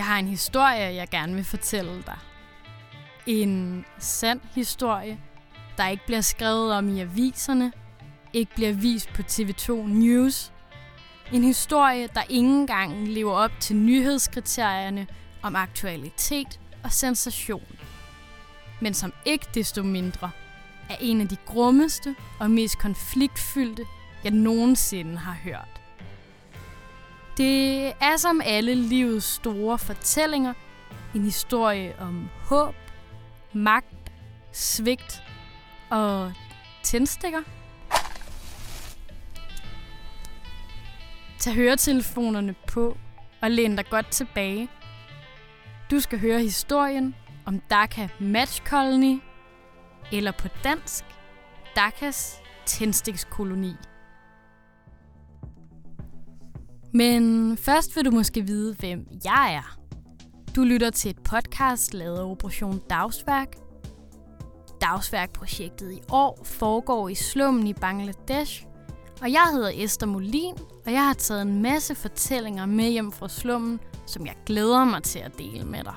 Jeg har en historie, jeg gerne vil fortælle dig. En sand historie, der ikke bliver skrevet om i aviserne, ikke bliver vist på TV2 News. En historie, der ingen gang lever op til nyhedskriterierne om aktualitet og sensation. Men som ikke desto mindre er en af de grummeste og mest konfliktfyldte, jeg nogensinde har hørt. Det er som alle livets store fortællinger en historie om håb, magt, svigt og tændstikker. Tag høretelefonerne på og læn dig godt tilbage. Du skal høre historien om Dhaka Match Colony, eller på dansk, Dhakas tændstikskoloni. Men først vil du måske vide, hvem jeg er. Du lytter til et podcast lavet af Operation Dagsværk. Dagsværkprojektet i år foregår i slummen i Bangladesh, og jeg hedder Esther Molin, og jeg har taget en masse fortællinger med hjem fra slummen, som jeg glæder mig til at dele med dig.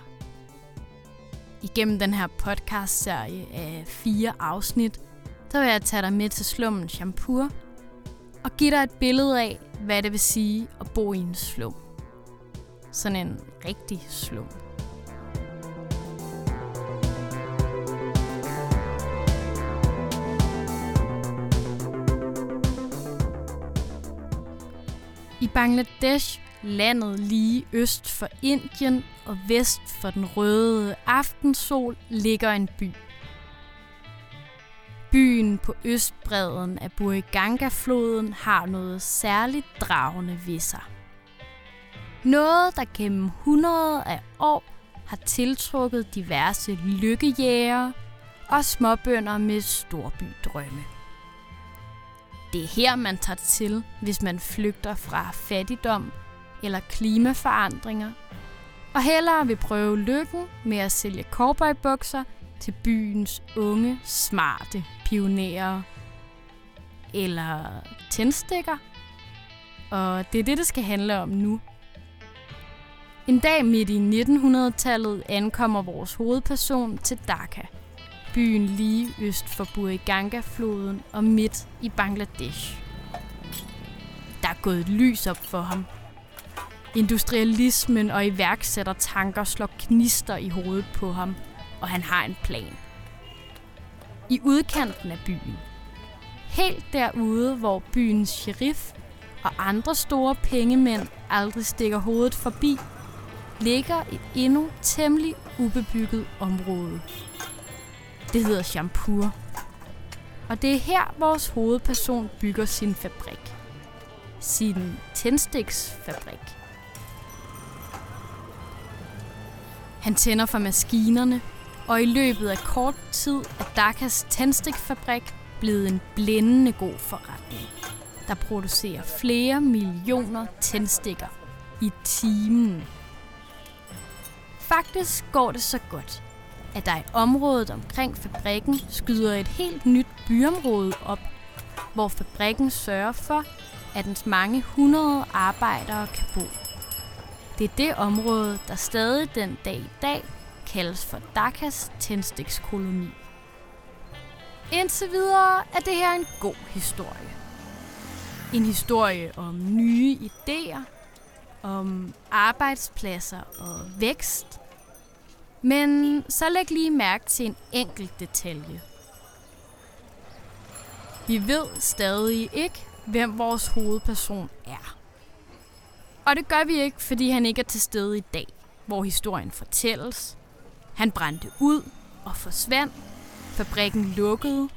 Igennem den her podcast-serie af fire afsnit, der vil jeg tage dig med til slummen Champur og give dig et billede af, hvad det vil sige at bo i en slum. Sådan en rigtig slum. I Bangladesh, landet lige øst for Indien og vest for den røde aftensol, ligger en by. Byen på østbredden af Buriganga-floden har noget særligt dragende ved sig. Noget, der gennem hundrede af år har tiltrukket diverse lykkejægere og småbønder med storbydrømme. Det er her, man tager til, hvis man flygter fra fattigdom eller klimaforandringer, og hellere vil prøve lykken med at sælge cowboybukser til byens unge, smarte pionerer. Eller tændstikker. Og det er det, det skal handle om nu. En dag midt i 1900-tallet ankommer vores hovedperson til Dhaka, byen lige øst for Buriganga-floden og midt i Bangladesh. Der er gået et lys op for ham. Industrialismen og iværksættertanker slår knister i hovedet på ham, og han har en plan. I udkanten af byen, helt derude, hvor byens sheriff og andre store pengemænd aldrig stikker hovedet forbi, ligger et endnu temmelig ubebygget område. Det hedder Champur. Og det er her, vores hovedperson bygger sin fabrik. Sin tændstiksfabrik. Han tænder for maskinerne, og i løbet af kort tid er Dakas tændstikfabrik blevet en blændende god forretning, der producerer flere millioner tændstikker i timen. Faktisk går det så godt, at der i området omkring fabrikken skyder et helt nyt byområde op, hvor fabrikken sørger for, at dens mange hundrede arbejdere kan bo. Det er det område, der stadig den dag i dag kaldes for Dakas tændstikskoloni. Indtil videre er det her en god historie. En historie om nye idéer, om arbejdspladser og vækst. Men så læg lige mærke til en enkelt detalje. Vi ved stadig ikke, hvem vores hovedperson er. Og det gør vi ikke, fordi han ikke er til stede i dag, hvor historien fortælles. Han brændte ud og forsvandt. Fabrikken lukkede.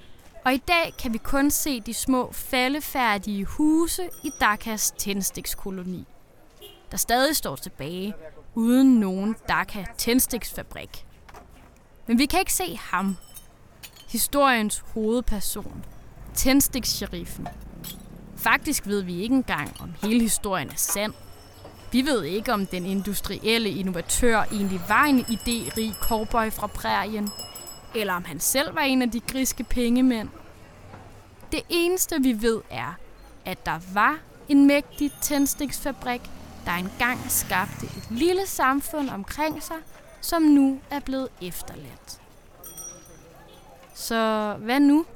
Og i dag kan vi kun se de små faldefærdige huse i Dakas tændstikskoloni, der stadig står tilbage uden nogen Dhaka tændstiksfabrik. Men vi kan ikke se ham. Historiens hovedperson. Tændstiksheriffen. Faktisk ved vi ikke engang, om hele historien er sand. Vi ved ikke, om den industrielle innovatør egentlig var en idérig cowboy fra prærien, eller om han selv var en af de griske pengemænd. Det eneste vi ved er, at der var en mægtig tændstiksfabrik der engang skabte et lille samfund omkring sig, som nu er blevet efterladt. Så hvad nu?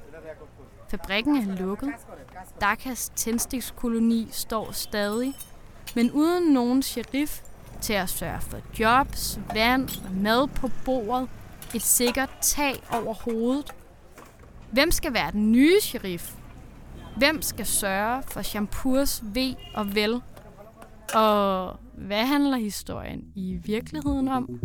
Fabrikken er lukket. Dakas tændstikskoloni står stadig, men uden nogen sheriff til at sørge for jobs, vand og mad på bordet, et sikkert tag over hovedet. Hvem skal være den nye sheriff? Hvem skal sørge for Champurs ved og vel? Og hvad handler historien i virkeligheden om?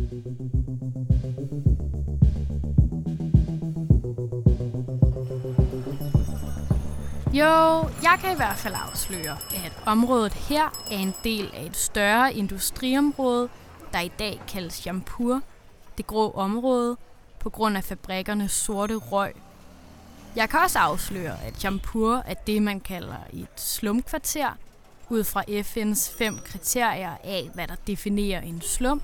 Jo, jeg kan i hvert fald afsløre, at området her er en del af et større industriområde, der i dag kaldes Champur, det grå område, på grund af fabrikkernes sorte røg. Jeg kan også afsløre, at Champur er det, man kalder et slumkvarter, ud fra FN's fem kriterier af, hvad der definerer en slum.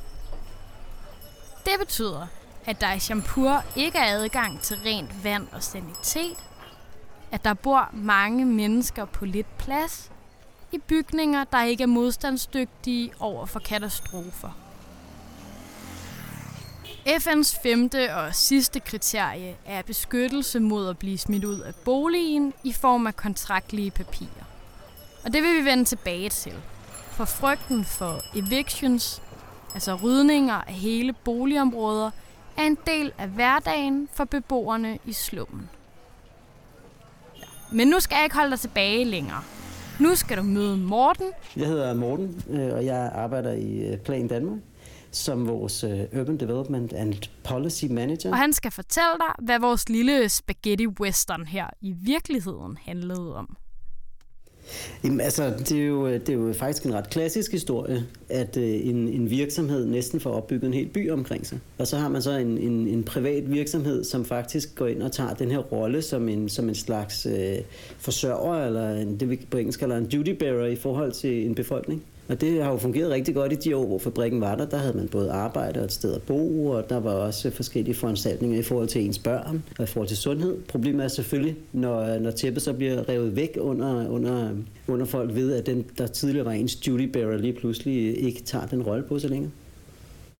Det betyder, at der i Champur ikke er adgang til rent vand og sanitet, at der bor mange mennesker på lidt plads, i bygninger, der ikke er modstandsdygtige over for katastrofer. FN's femte og sidste kriterie er beskyttelse mod at blive smidt ud af boligen i form af kontraktlige papirer. Og det vil vi vende tilbage til. For frygten for evictions, altså rydninger af hele boligområder, er en del af hverdagen for beboerne i slummen. Men nu skal jeg ikke holde dig tilbage længere. Nu skal du møde Morten. Jeg hedder Morten, øh, og jeg arbejder i øh, Plan Danmark som vores øh, Urban Development and Policy Manager. Og han skal fortælle dig, hvad vores lille spaghetti western her i virkeligheden handlede om. Jamen, altså, det er, jo, det er jo faktisk en ret klassisk historie, at øh, en, en virksomhed næsten får opbygget en hel by omkring sig. Og så har man så en, en, en privat virksomhed, som faktisk går ind og tager den her rolle som en, som en slags øh, forsørger, eller en, det vi på engelsk kalder en duty bearer i forhold til en befolkning. Og det har jo fungeret rigtig godt i de år, hvor fabrikken var der. Der havde man både arbejde og et sted at bo, og der var også forskellige foranstaltninger i forhold til ens børn og i forhold til sundhed. Problemet er selvfølgelig, når, når tæppet så bliver revet væk under, under, under folk ved, at den, der tidligere var ens duty bearer, lige pludselig ikke tager den rolle på så længere.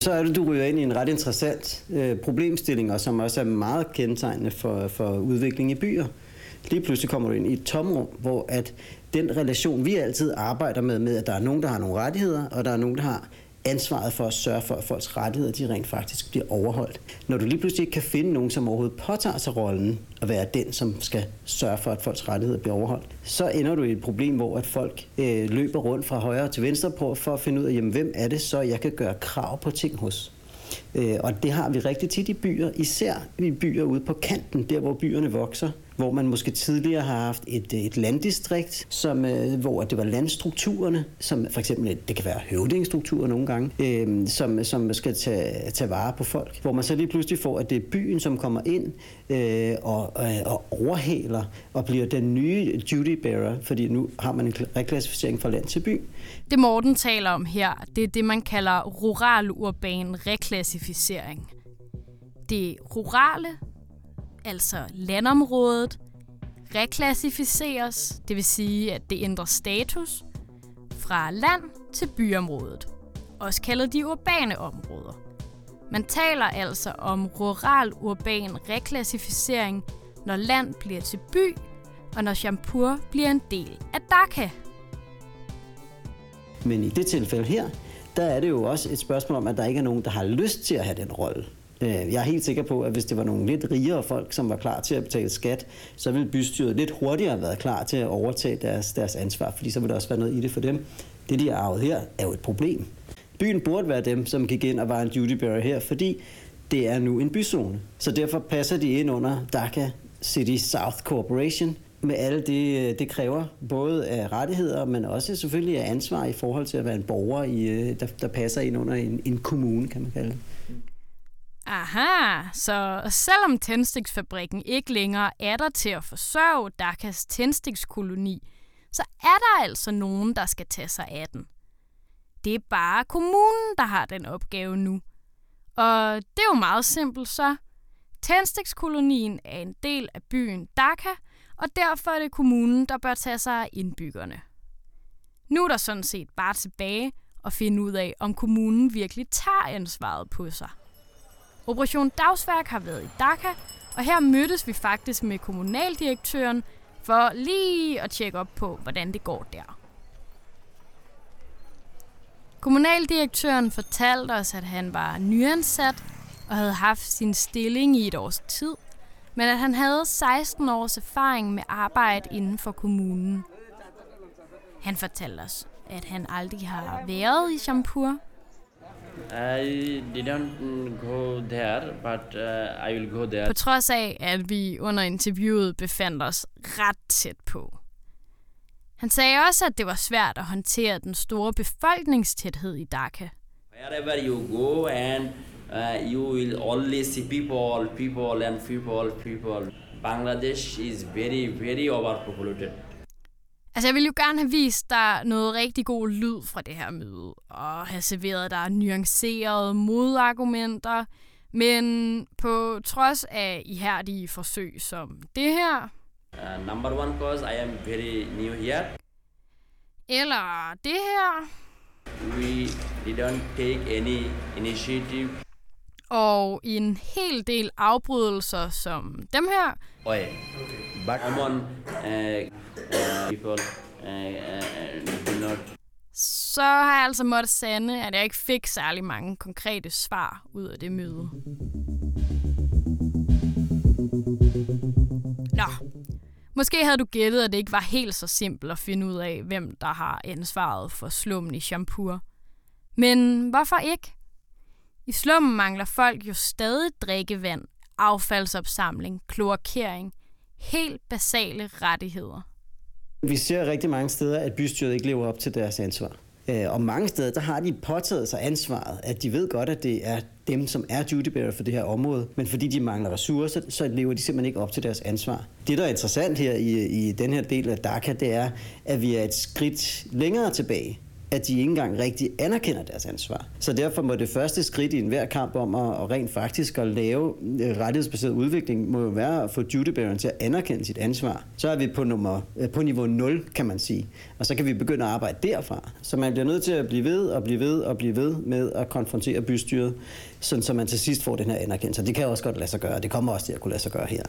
Så er det, du ryger ind i en ret interessant øh, problemstilling, og som også er meget kendetegnende for, for udvikling i byer. Lige pludselig kommer du ind i et tomrum, hvor at den relation, vi altid arbejder med, med at der er nogen, der har nogle rettigheder, og der er nogen, der har ansvaret for at sørge for, at folks rettigheder de rent faktisk bliver overholdt. Når du lige pludselig ikke kan finde nogen, som overhovedet påtager sig rollen at være den, som skal sørge for, at folks rettigheder bliver overholdt, så ender du i et problem, hvor at folk øh, løber rundt fra højre til venstre på for at finde ud af, jamen, hvem er det så, jeg kan gøre krav på ting hos. Øh, og det har vi rigtig tit i byer, især i byer ude på kanten, der hvor byerne vokser, hvor man måske tidligere har haft et, øh, et landdistrikt, som, øh, hvor det var landstrukturerne, som for eksempel, øh, det kan være høvdingstrukturer nogle gange, øh, som, som skal tage, tage vare på folk. Hvor man så lige pludselig får, at det er byen, som kommer ind øh, og, øh, og overhaler og bliver den nye duty bearer, fordi nu har man en reklassificering fra land til by. Det Morten taler om her, det er det, man kalder rural-urban reklassificering. Det rurale altså landområdet, reklassificeres, det vil sige, at det ændrer status fra land til byområdet, også kaldet de urbane områder. Man taler altså om rural-urban reklassificering, når land bliver til by, og når Champur bliver en del af Dhaka. Men i det tilfælde her, der er det jo også et spørgsmål om, at der ikke er nogen, der har lyst til at have den rolle. Øh, jeg er helt sikker på, at hvis det var nogle lidt rigere folk, som var klar til at betale skat, så ville bystyret lidt hurtigere have været klar til at overtage deres, deres ansvar, fordi så ville der også være noget i det for dem. Det, de har arvet her, er jo et problem. Byen burde være dem, som gik ind og var en duty bearer her, fordi det er nu en byzone. Så derfor passer de ind under Dhaka City South Corporation, med alle det, øh, det kræver, både af rettigheder, men også selvfølgelig af ansvar i forhold til at være en borger, i, øh, der, der passer ind under en, en kommune, kan man kalde det. Aha, så selvom tændstiksfabrikken ikke længere er der til at forsørge Dakas tændstikskoloni, så er der altså nogen, der skal tage sig af den. Det er bare kommunen, der har den opgave nu. Og det er jo meget simpelt så. Tændstikskolonien er en del af byen Dhaka, og derfor er det kommunen, der bør tage sig af indbyggerne. Nu er der sådan set bare tilbage at finde ud af, om kommunen virkelig tager ansvaret på sig. Operation Dagsværk har været i Dhaka, og her mødtes vi faktisk med kommunaldirektøren for lige at tjekke op på, hvordan det går der. Kommunaldirektøren fortalte os, at han var nyansat og havde haft sin stilling i et års tid, men at han havde 16 års erfaring med arbejde inden for kommunen. Han fortalte os, at han aldrig har været i Champur. I didn't go there, but uh, I will go there. På trods af, at vi under interviewet befandt os ret tæt på. Han sagde også, at det var svært at håndtere den store befolkningstæthed i Dhaka. Wherever you go and uh, you will always see people, people and people, people. Bangladesh is very, very overpopulated. Altså, jeg ville jo gerne have vist dig noget rigtig god lyd fra det her møde, og have serveret dig nuancerede modargumenter, men på trods af ihærdige forsøg som det her, Uh, number one cause I am very new here. eller det her, We didn't take any initiative. og en hel del afbrydelser som dem her, Oil. But common uh, uh, people uh, uh, not så har jeg altså måttet sande, at jeg ikke fik særlig mange konkrete svar ud af det møde. Nå, måske havde du gættet, at det ikke var helt så simpelt at finde ud af, hvem der har ansvaret for slummen i Champur. Men hvorfor ikke? I slummen mangler folk jo stadig drikkevand, affaldsopsamling, kloakering, helt basale rettigheder. Vi ser rigtig mange steder, at bystyret ikke lever op til deres ansvar. Øh, og mange steder, der har de påtaget sig ansvaret, at de ved godt, at det er dem, som er dutybearer for det her område, men fordi de mangler ressourcer, så lever de simpelthen ikke op til deres ansvar. Det, der er interessant her i, i den her del af Dhaka, det er, at vi er et skridt længere tilbage at de ikke engang rigtig anerkender deres ansvar. Så derfor må det første skridt i enhver kamp om at, at rent faktisk at lave øh, rettighedsbaseret udvikling, må jo være at få dutybeareren til at anerkende sit ansvar. Så er vi på, nummer, øh, på niveau 0, kan man sige. Og så kan vi begynde at arbejde derfra. Så man bliver nødt til at blive ved og blive ved og blive ved med at konfrontere bystyret, sådan så man til sidst får den her anerkendelse. Det kan også godt lade sig gøre. Det kommer også til at kunne lade sig gøre her.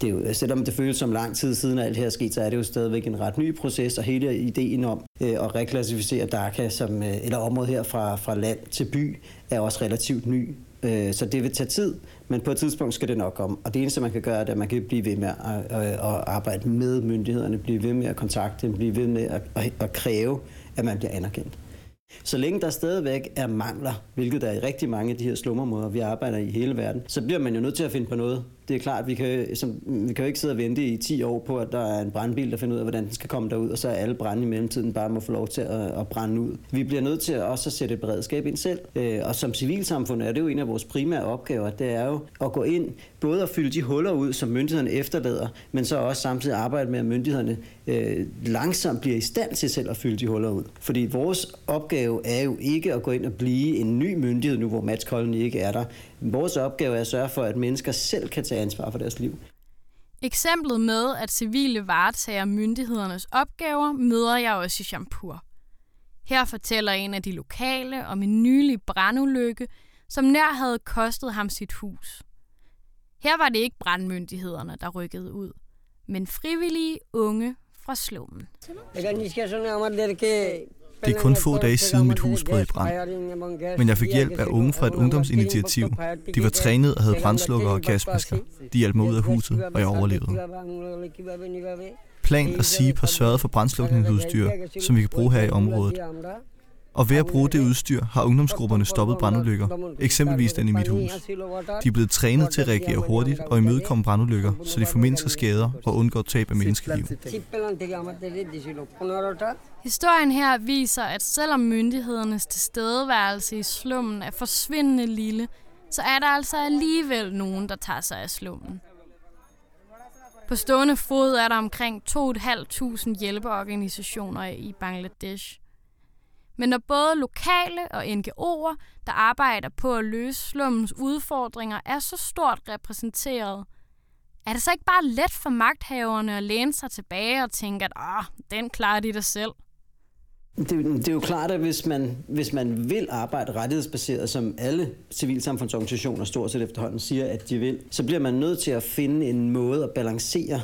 Det er jo, øh, selvom det føles som lang tid siden alt det her er sket, så er det jo stadigvæk en ret ny proces, og hele ideen om øh, at reklassificere Dhaka som, øh, eller området her fra, fra land til by er også relativt ny. Øh, så det vil tage tid, men på et tidspunkt skal det nok komme. Og det eneste, man kan gøre, er, at man kan blive ved med at, at, arbejde med myndighederne, blive ved med at kontakte dem, blive ved med at, at, at kræve, at man bliver anerkendt. Så længe der stadigvæk er mangler, hvilket der er i rigtig mange af de her slumområder, vi arbejder i hele verden, så bliver man jo nødt til at finde på noget. Det er klart, vi kan, som, vi kan jo ikke sidde og vente i 10 år på, at der er en brandbil, der finder ud af, hvordan den skal komme derud, og så er alle brænde i mellemtiden bare må få lov til at, at brænde ud. Vi bliver nødt til også at sætte et beredskab ind selv. Øh, og som civilsamfund er det jo en af vores primære opgaver, det er jo at gå ind, både at fylde de huller ud, som myndighederne efterlader, men så også samtidig arbejde med, at myndighederne øh, langsomt bliver i stand til selv at fylde de huller ud. Fordi vores opgave er jo ikke at gå ind og blive en ny myndighed, nu hvor Mats Colony ikke er der. Vores opgave er at sørge for, at mennesker selv kan tage ansvar for deres liv. Eksemplet med, at civile varetager myndighedernes opgaver, møder jeg også i Champur. Her fortæller en af de lokale om en nylig brandulykke, som nær havde kostet ham sit hus. Her var det ikke brandmyndighederne, der rykkede ud, men frivillige unge fra slummen. Det er kun få dage siden mit hus brød i brand. Men jeg fik hjælp af unge fra et ungdomsinitiativ. De var trænet og havde brændslukker og gasmasker. De hjalp mig ud af huset, og jeg overlevede. Plan og SIP har sørget for brændslukningsudstyr, som vi kan bruge her i området. Og ved at bruge det udstyr har ungdomsgrupperne stoppet brandulykker, eksempelvis den i mit hus. De er blevet trænet til at reagere hurtigt og imødekomme brandulykker, så de formindsker skader og undgår tab af menneskeliv. Historien her viser, at selvom myndighedernes tilstedeværelse i slummen er forsvindende lille, så er der altså alligevel nogen, der tager sig af slummen. På stående fod er der omkring 2.500 hjælpeorganisationer i Bangladesh. Men når både lokale og NGO'er, der arbejder på at løse slummens udfordringer, er så stort repræsenteret, er det så ikke bare let for magthaverne at læne sig tilbage og tænke, at Åh, den klarer de der selv? Det, det er jo klart, at hvis man, hvis man vil arbejde rettighedsbaseret, som alle civilsamfundsorganisationer stort set efterhånden siger, at de vil, så bliver man nødt til at finde en måde at balancere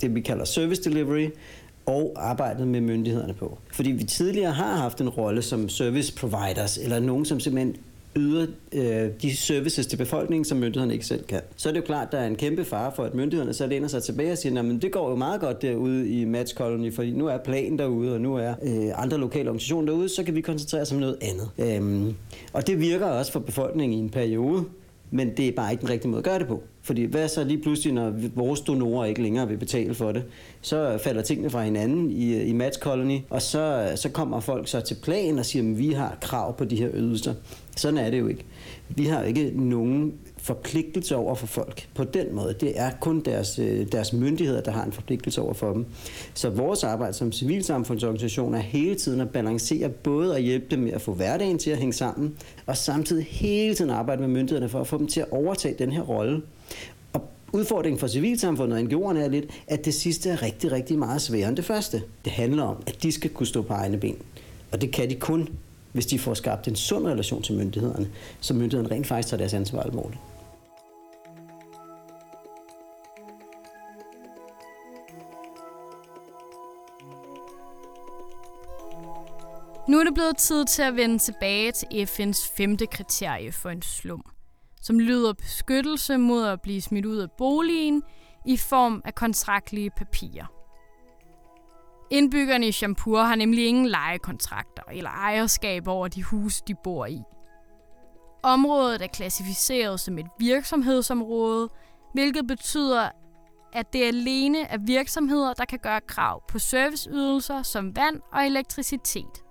det, vi kalder service delivery, og arbejdet med myndighederne på. Fordi vi tidligere har haft en rolle som service providers, eller nogen, som simpelthen yder øh, de services til befolkningen, som myndighederne ikke selv kan. Så er det jo klart, at der er en kæmpe fare for, at myndighederne så læner sig tilbage og siger, at det går jo meget godt derude i Match Colony, fordi nu er planen derude, og nu er øh, andre lokale organisationer derude, så kan vi koncentrere os om noget andet. Øhm, og det virker også for befolkningen i en periode, men det er bare ikke den rigtige måde at gøre det på. Fordi hvad så lige pludselig, når vores donorer ikke længere vil betale for det, så falder tingene fra hinanden i, i Match Colony, og så, så kommer folk så til plan og siger, at vi har krav på de her ydelser. Sådan er det jo ikke. Vi har ikke nogen forpligtelse over for folk på den måde. Det er kun deres, øh, deres myndigheder, der har en forpligtelse over for dem. Så vores arbejde som civilsamfundsorganisation er hele tiden at balancere både at hjælpe dem med at få hverdagen til at hænge sammen, og samtidig hele tiden arbejde med myndighederne for at få dem til at overtage den her rolle. Udfordringen for civilsamfundet og NGO'erne er lidt, at det sidste er rigtig, rigtig meget sværere end det første. Det handler om, at de skal kunne stå på egne ben. Og det kan de kun, hvis de får skabt en sund relation til myndighederne, så myndighederne rent faktisk tager deres ansvar alvorligt. Nu er det blevet tid til at vende tilbage til FN's femte kriterie for en slum, som lyder beskyttelse mod at blive smidt ud af boligen i form af kontraktlige papirer. Indbyggerne i Champur har nemlig ingen lejekontrakter eller ejerskab over de huse, de bor i. Området er klassificeret som et virksomhedsområde, hvilket betyder, at det alene er virksomheder, der kan gøre krav på serviceydelser som vand og elektricitet.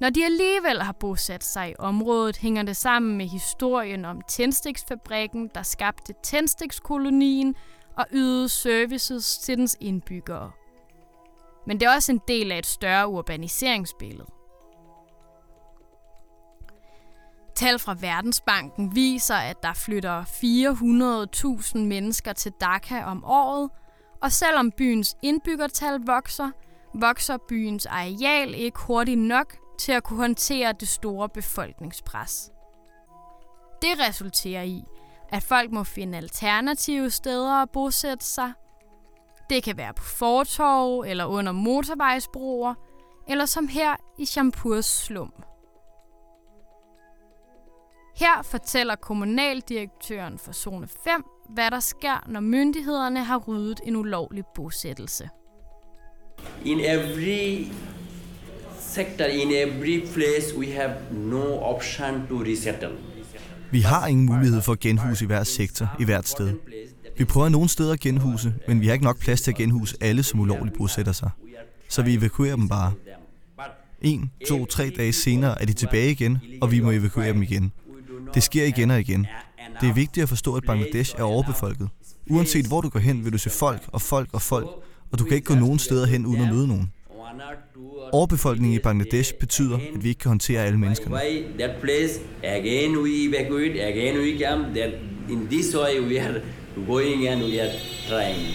Når de alligevel har bosat sig i området, hænger det sammen med historien om tændstiksfabrikken, der skabte tændstikskolonien og ydede services til dens indbyggere. Men det er også en del af et større urbaniseringsbillede. Tal fra Verdensbanken viser, at der flytter 400.000 mennesker til Dhaka om året, og selvom byens indbyggertal vokser, vokser byens areal ikke hurtigt nok til at kunne håndtere det store befolkningspres. Det resulterer i, at folk må finde alternative steder at bosætte sig. Det kan være på fortorv eller under motorvejsbroer, eller som her i Champurs slum. Her fortæller kommunaldirektøren for zone 5, hvad der sker, når myndighederne har ryddet en ulovlig bosættelse. In every sector, in every place, we have no option to resettle. Vi har ingen mulighed for at genhuse i hver sektor, i hvert sted. Vi prøver nogle steder at genhuse, men vi har ikke nok plads til at genhuse alle, som ulovligt bosætter sig. Så vi evakuerer dem bare. En, to, tre dage senere er de tilbage igen, og vi må evakuere dem igen. Det sker igen og igen. Det er vigtigt at forstå, at Bangladesh er overbefolket. Uanset hvor du går hen, vil du se folk og folk og folk, og du kan ikke gå nogen steder hen uden at møde nogen. Overbefolkning i Bangladesh betyder, at vi ikke kan håndtere alle menneskerne. That place, again we evacuate, again we come, that in this way we are going and we are trying.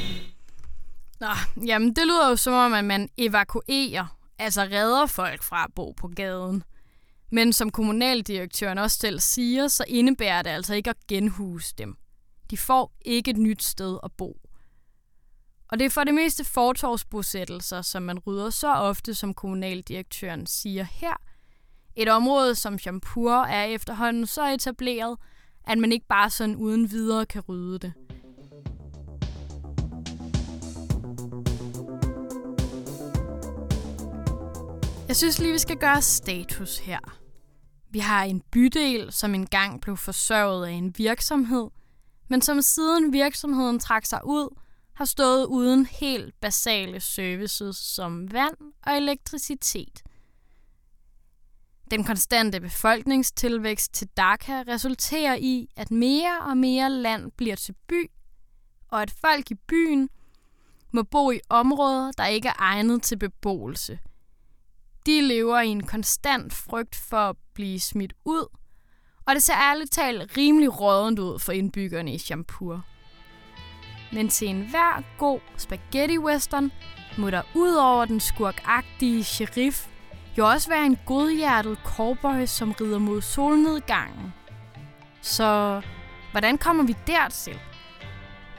Nå, jamen det lyder jo som om, at man evakuerer, altså redder folk fra at bo på gaden. Men som kommunaldirektøren også selv siger, så indebærer det altså ikke at genhuse dem. De får ikke et nyt sted at bo. Og det er for det meste fortorvsbosættelser, som man rydder så ofte, som kommunaldirektøren siger her. Et område som Champur er efterhånden så etableret, at man ikke bare sådan uden videre kan rydde det. Jeg synes lige, vi skal gøre status her. Vi har en bydel, som engang blev forsørget af en virksomhed, men som siden virksomheden trak sig ud, har stået uden helt basale services som vand og elektricitet. Den konstante befolkningstilvækst til Dhaka resulterer i, at mere og mere land bliver til by, og at folk i byen må bo i områder, der ikke er egnet til beboelse. De lever i en konstant frygt for at blive smidt ud, og det ser ærligt talt rimelig rådent ud for indbyggerne i Champur. Men til enhver god spaghetti western må der ud over den skurkagtige sheriff jo også være en godhjertet cowboy, som rider mod solnedgangen. Så hvordan kommer vi dertil?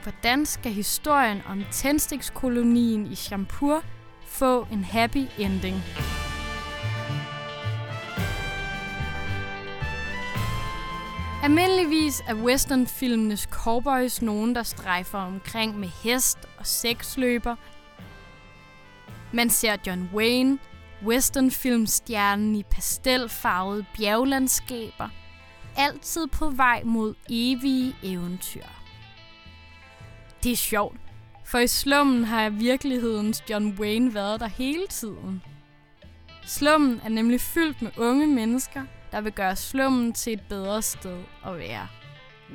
Hvordan skal historien om tændstikskolonien i Champur få en happy ending? Almindeligvis er westernfilmenes cowboys nogen, der strejfer omkring med hest og seksløber. Man ser John Wayne, westernfilmstjernen i pastelfarvede bjerglandskaber, altid på vej mod evige eventyr. Det er sjovt, for i slummen har virkelighedens John Wayne været der hele tiden. Slummen er nemlig fyldt med unge mennesker, der vil gøre slummen til et bedre sted at være.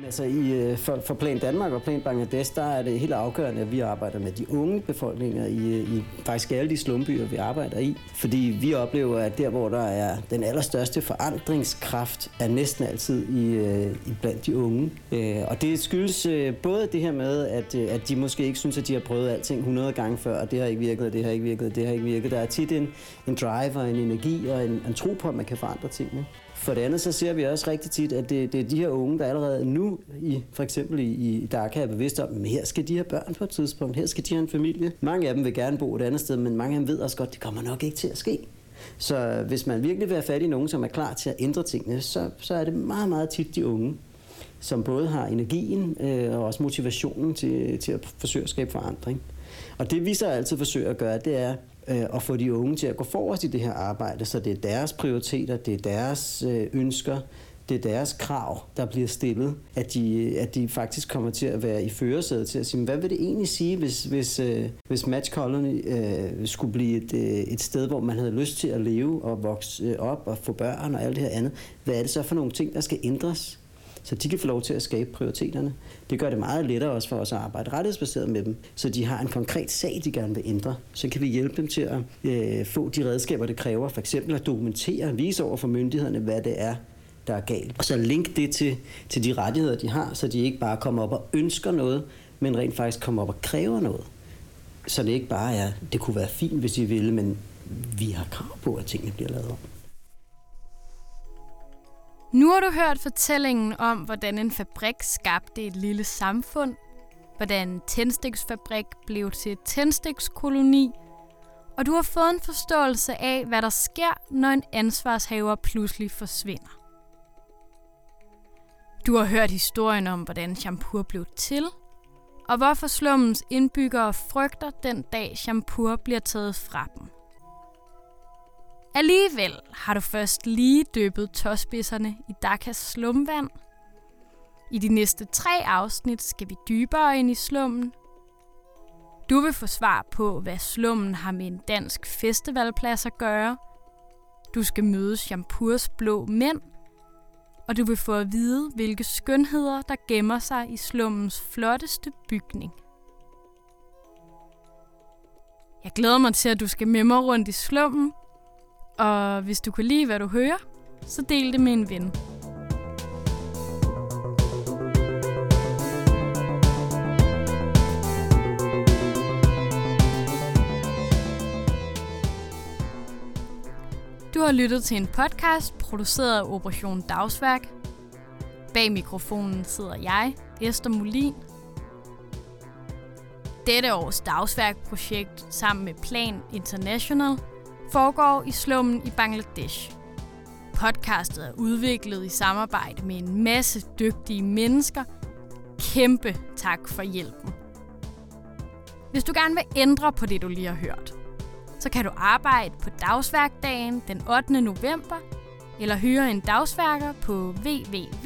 Altså i, øh, for, for Plan Danmark og Plan Bangladesh, der er det helt afgørende, at vi arbejder med de unge befolkninger i, øh, i faktisk alle de slumbyer, vi arbejder i. Fordi vi oplever, at der, hvor der er den allerstørste forandringskraft, er næsten altid i, øh, i blandt de unge. Og det skyldes både det her med, at, at de måske ikke synes, at de har prøvet alting 100 gange før, og det har ikke virket, og det har ikke virket, og det har ikke virket. Der er tit en, en drive og en energi og en, en tro på, at man kan forandre tingene. For det andet, så ser vi også rigtig tit, at det, det er de her unge, der allerede nu, i, for eksempel i, i Dhaka, er bevidste om, at her skal de have børn på et tidspunkt, her skal de have en familie. Mange af dem vil gerne bo et andet sted, men mange af dem ved også godt, at det kommer nok ikke til at ske. Så hvis man virkelig vil have fat i nogen, som er klar til at ændre tingene, så, så er det meget, meget tit de unge, som både har energien øh, og også motivationen til, til at forsøge at skabe forandring. Og det vi så altid forsøger at gøre, det er øh, og få de unge til at gå forrest i det her arbejde, så det er deres prioriteter, det er deres øh, ønsker, det er deres krav, der bliver stillet, at de, at de faktisk kommer til at være i førersædet til at sige, hvad vil det egentlig sige, hvis, hvis, øh, hvis Match Colony øh, skulle blive et, øh, et sted, hvor man havde lyst til at leve og vokse øh, op og få børn og alt det her andet. Hvad er det så for nogle ting, der skal ændres? Så de kan få lov til at skabe prioriteterne. Det gør det meget lettere også for os at arbejde rettighedsbaseret med dem, så de har en konkret sag, de gerne vil ændre. Så kan vi hjælpe dem til at øh, få de redskaber, det kræver, for eksempel at dokumentere, vise over for myndighederne, hvad det er, der er galt. Og så link det til, til de rettigheder, de har, så de ikke bare kommer op og ønsker noget, men rent faktisk kommer op og kræver noget. Så det ikke bare er, det kunne være fint, hvis I ville, men vi har krav på, at tingene bliver lavet om. Nu har du hørt fortællingen om, hvordan en fabrik skabte et lille samfund, hvordan en tændstiksfabrik blev til et tændstikskoloni, og du har fået en forståelse af, hvad der sker, når en ansvarshaver pludselig forsvinder. Du har hørt historien om, hvordan Champur blev til, og hvorfor slummens indbyggere frygter den dag Champur bliver taget fra dem. Alligevel har du først lige dyppet tåspidserne i Dakas slumvand. I de næste tre afsnit skal vi dybere ind i slummen. Du vil få svar på, hvad slummen har med en dansk festivalplads at gøre. Du skal møde Champurs blå mænd. Og du vil få at vide, hvilke skønheder, der gemmer sig i slummens flotteste bygning. Jeg glæder mig til, at du skal med mig rundt i slummen og hvis du kan lide, hvad du hører, så del det med en ven. Du har lyttet til en podcast produceret af Operation Dagsværk. Bag mikrofonen sidder jeg, Esther Molin. Dette års dagsværkprojekt sammen med Plan International – foregår i slummen i Bangladesh. Podcastet er udviklet i samarbejde med en masse dygtige mennesker. Kæmpe tak for hjælpen. Hvis du gerne vil ændre på det, du lige har hørt, så kan du arbejde på dagsværkdagen den 8. november, eller hyre en dagsværker på www.od.dk.